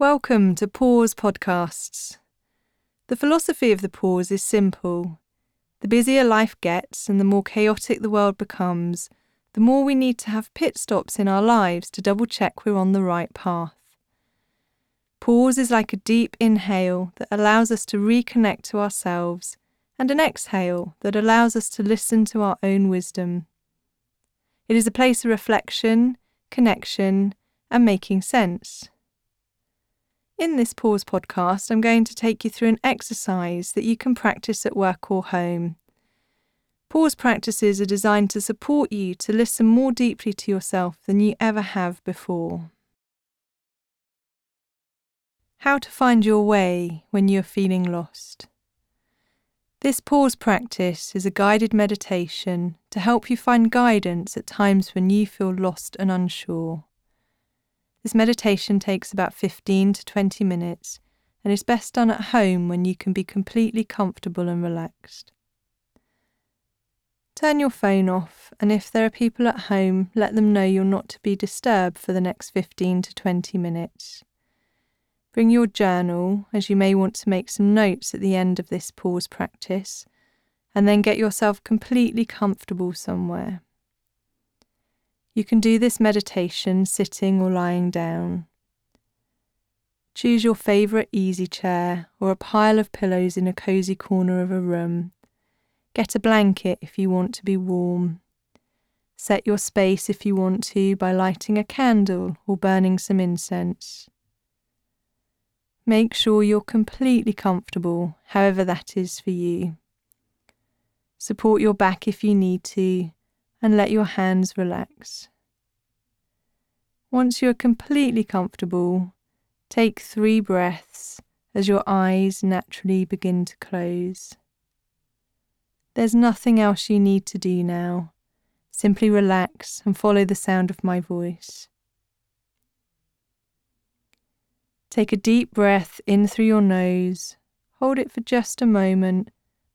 Welcome to Pause Podcasts. The philosophy of the pause is simple. The busier life gets and the more chaotic the world becomes, the more we need to have pit stops in our lives to double check we're on the right path. Pause is like a deep inhale that allows us to reconnect to ourselves, and an exhale that allows us to listen to our own wisdom. It is a place of reflection, connection, and making sense. In this Pause podcast, I'm going to take you through an exercise that you can practice at work or home. Pause practices are designed to support you to listen more deeply to yourself than you ever have before. How to find your way when you're feeling lost. This pause practice is a guided meditation to help you find guidance at times when you feel lost and unsure. This meditation takes about 15 to 20 minutes and is best done at home when you can be completely comfortable and relaxed. Turn your phone off, and if there are people at home, let them know you're not to be disturbed for the next 15 to 20 minutes. Bring your journal, as you may want to make some notes at the end of this pause practice, and then get yourself completely comfortable somewhere. You can do this meditation sitting or lying down. Choose your favourite easy chair or a pile of pillows in a cosy corner of a room. Get a blanket if you want to be warm. Set your space if you want to by lighting a candle or burning some incense. Make sure you're completely comfortable, however that is for you. Support your back if you need to, and let your hands relax. Once you're completely comfortable, take three breaths as your eyes naturally begin to close. There's nothing else you need to do now. Simply relax and follow the sound of my voice. Take a deep breath in through your nose, hold it for just a moment,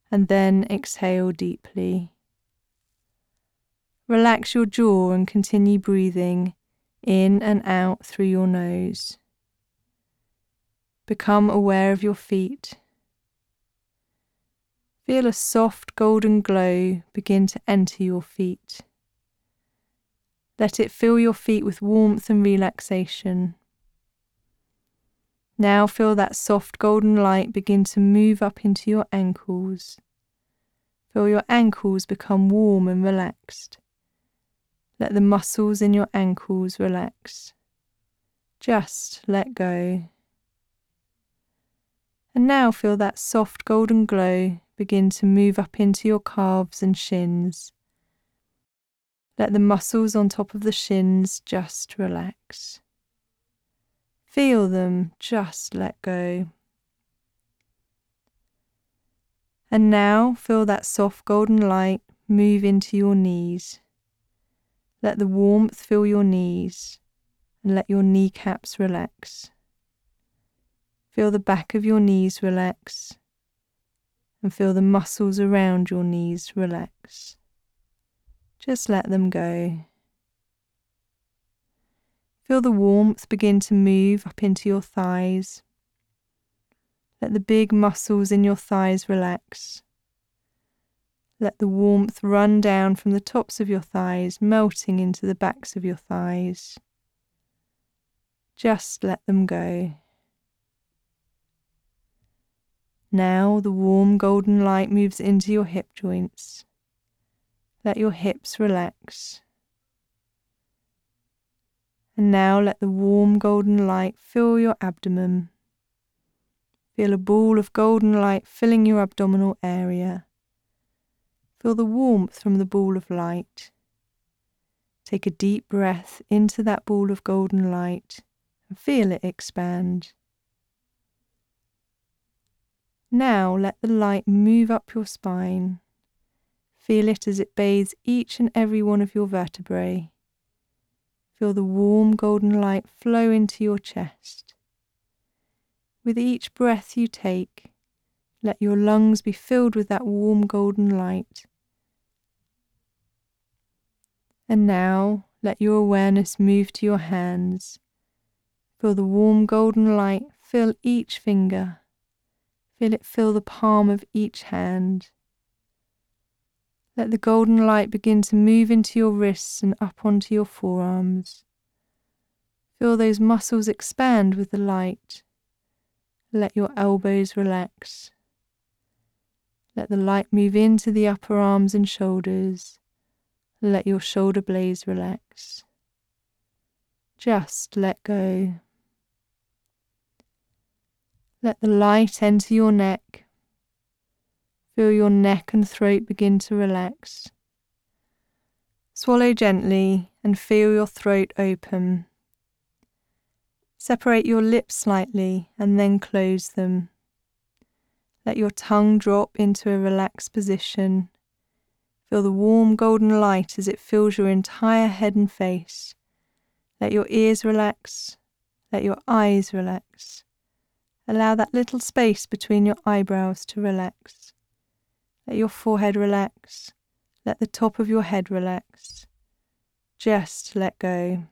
and then exhale deeply. Relax your jaw and continue breathing in and out through your nose. Become aware of your feet. Feel a soft golden glow begin to enter your feet. Let it fill your feet with warmth and relaxation. Now feel that soft golden light begin to move up into your ankles. Feel your ankles become warm and relaxed. Let the muscles in your ankles relax. Just let go. And now feel that soft golden glow begin to move up into your calves and shins. Let the muscles on top of the shins just relax. Feel them just let go. And now feel that soft golden light move into your knees. Let the warmth fill your knees and let your kneecaps relax. Feel the back of your knees relax and feel the muscles around your knees relax. Just let them go. Feel the warmth begin to move up into your thighs. Let the big muscles in your thighs relax. Let the warmth run down from the tops of your thighs, melting into the backs of your thighs. Just let them go. Now the warm golden light moves into your hip joints. Let your hips relax. And now let the warm golden light fill your abdomen. Feel a ball of golden light filling your abdominal area. Feel the warmth from the ball of light. Take a deep breath into that ball of golden light and feel it expand. Now let the light move up your spine. Feel it as it bathes each and every one of your vertebrae. Feel the warm golden light flow into your chest. With each breath you take, let your lungs be filled with that warm golden light and now let your awareness move to your hands. Feel the warm golden light fill each finger. Feel it fill the palm of each hand. Let the golden light begin to move into your wrists and up onto your forearms. Feel those muscles expand with the light. Let your elbows relax. Let the light move into the upper arms and shoulders. Let your shoulder blades relax. Just let go. Let the light enter your neck. Feel your neck and throat begin to relax. Swallow gently and feel your throat open. Separate your lips slightly and then close them. Let your tongue drop into a relaxed position. Feel the warm golden light as it fills your entire head and face. Let your ears relax. Let your eyes relax. Allow that little space between your eyebrows to relax. Let your forehead relax. Let the top of your head relax. Just let go.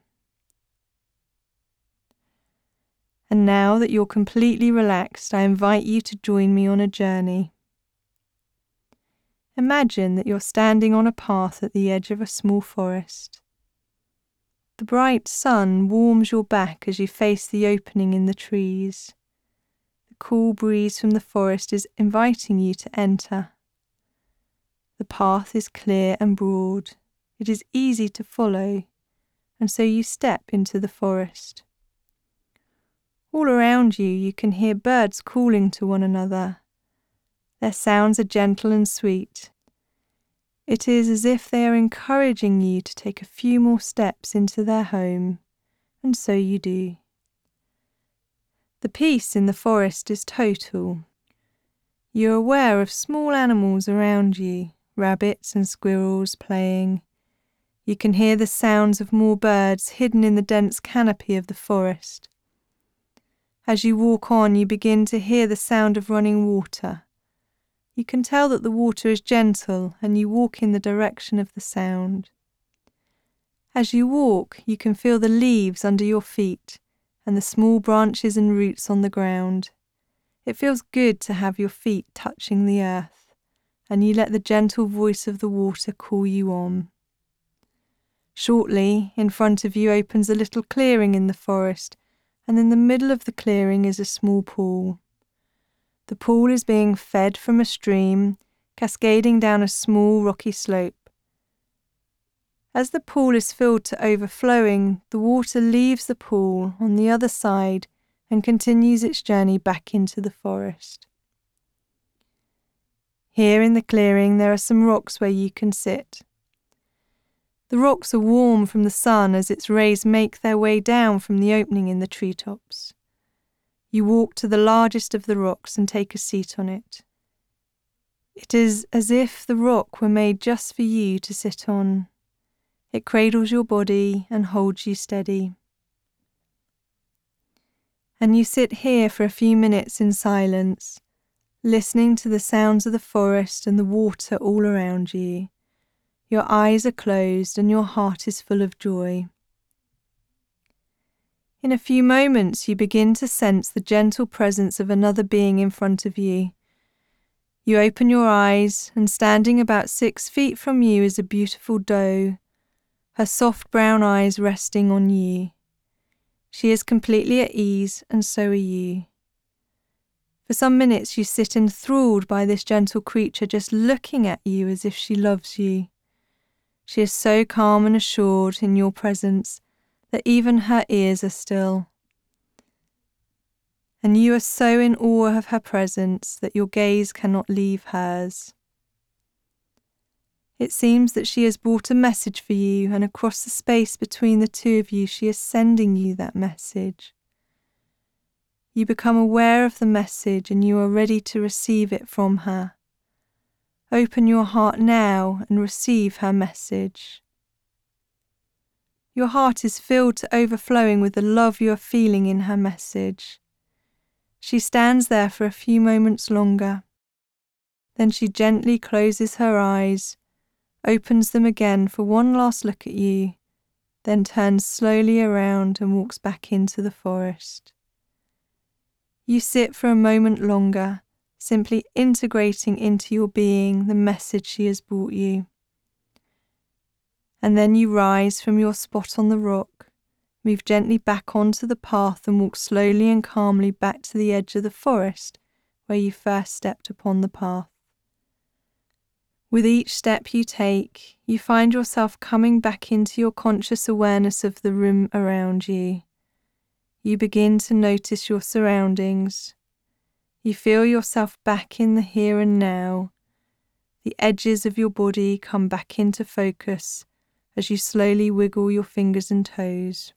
And now that you're completely relaxed, I invite you to join me on a journey. Imagine that you're standing on a path at the edge of a small forest. The bright sun warms your back as you face the opening in the trees. The cool breeze from the forest is inviting you to enter. The path is clear and broad. It is easy to follow, and so you step into the forest. All around you, you can hear birds calling to one another. Their sounds are gentle and sweet. It is as if they are encouraging you to take a few more steps into their home, and so you do. The peace in the forest is total. You're aware of small animals around you, rabbits and squirrels playing. You can hear the sounds of more birds hidden in the dense canopy of the forest. As you walk on, you begin to hear the sound of running water. You can tell that the water is gentle and you walk in the direction of the sound. As you walk, you can feel the leaves under your feet and the small branches and roots on the ground. It feels good to have your feet touching the earth, and you let the gentle voice of the water call you on. Shortly, in front of you opens a little clearing in the forest and in the middle of the clearing is a small pool. The pool is being fed from a stream cascading down a small rocky slope. As the pool is filled to overflowing, the water leaves the pool on the other side and continues its journey back into the forest. Here in the clearing, there are some rocks where you can sit. The rocks are warm from the sun as its rays make their way down from the opening in the treetops. You walk to the largest of the rocks and take a seat on it. It is as if the rock were made just for you to sit on. It cradles your body and holds you steady. And you sit here for a few minutes in silence, listening to the sounds of the forest and the water all around you. Your eyes are closed and your heart is full of joy. In a few moments, you begin to sense the gentle presence of another being in front of you. You open your eyes, and standing about six feet from you is a beautiful doe, her soft brown eyes resting on you. She is completely at ease, and so are you. For some minutes, you sit enthralled by this gentle creature just looking at you as if she loves you. She is so calm and assured in your presence that even her ears are still. And you are so in awe of her presence that your gaze cannot leave hers. It seems that she has brought a message for you, and across the space between the two of you, she is sending you that message. You become aware of the message and you are ready to receive it from her. Open your heart now and receive her message. Your heart is filled to overflowing with the love you are feeling in her message. She stands there for a few moments longer. Then she gently closes her eyes, opens them again for one last look at you, then turns slowly around and walks back into the forest. You sit for a moment longer, simply integrating into your being the message she has brought you. And then you rise from your spot on the rock, move gently back onto the path, and walk slowly and calmly back to the edge of the forest where you first stepped upon the path. With each step you take, you find yourself coming back into your conscious awareness of the room around you. You begin to notice your surroundings. You feel yourself back in the here and now. The edges of your body come back into focus as you slowly wiggle your fingers and toes.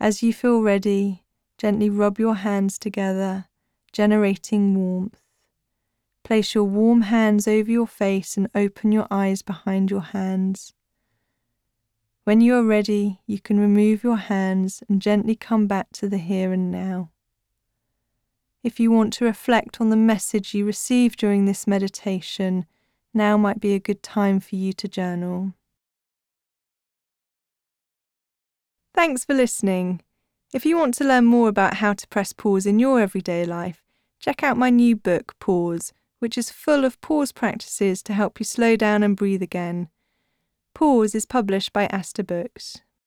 As you feel ready, gently rub your hands together, generating warmth. Place your warm hands over your face and open your eyes behind your hands. When you are ready, you can remove your hands and gently come back to the here and now. If you want to reflect on the message you received during this meditation, now might be a good time for you to journal. Thanks for listening. If you want to learn more about how to press pause in your everyday life, check out my new book, Pause which is full of pause practices to help you slow down and breathe again. Pause is published by Aster Books.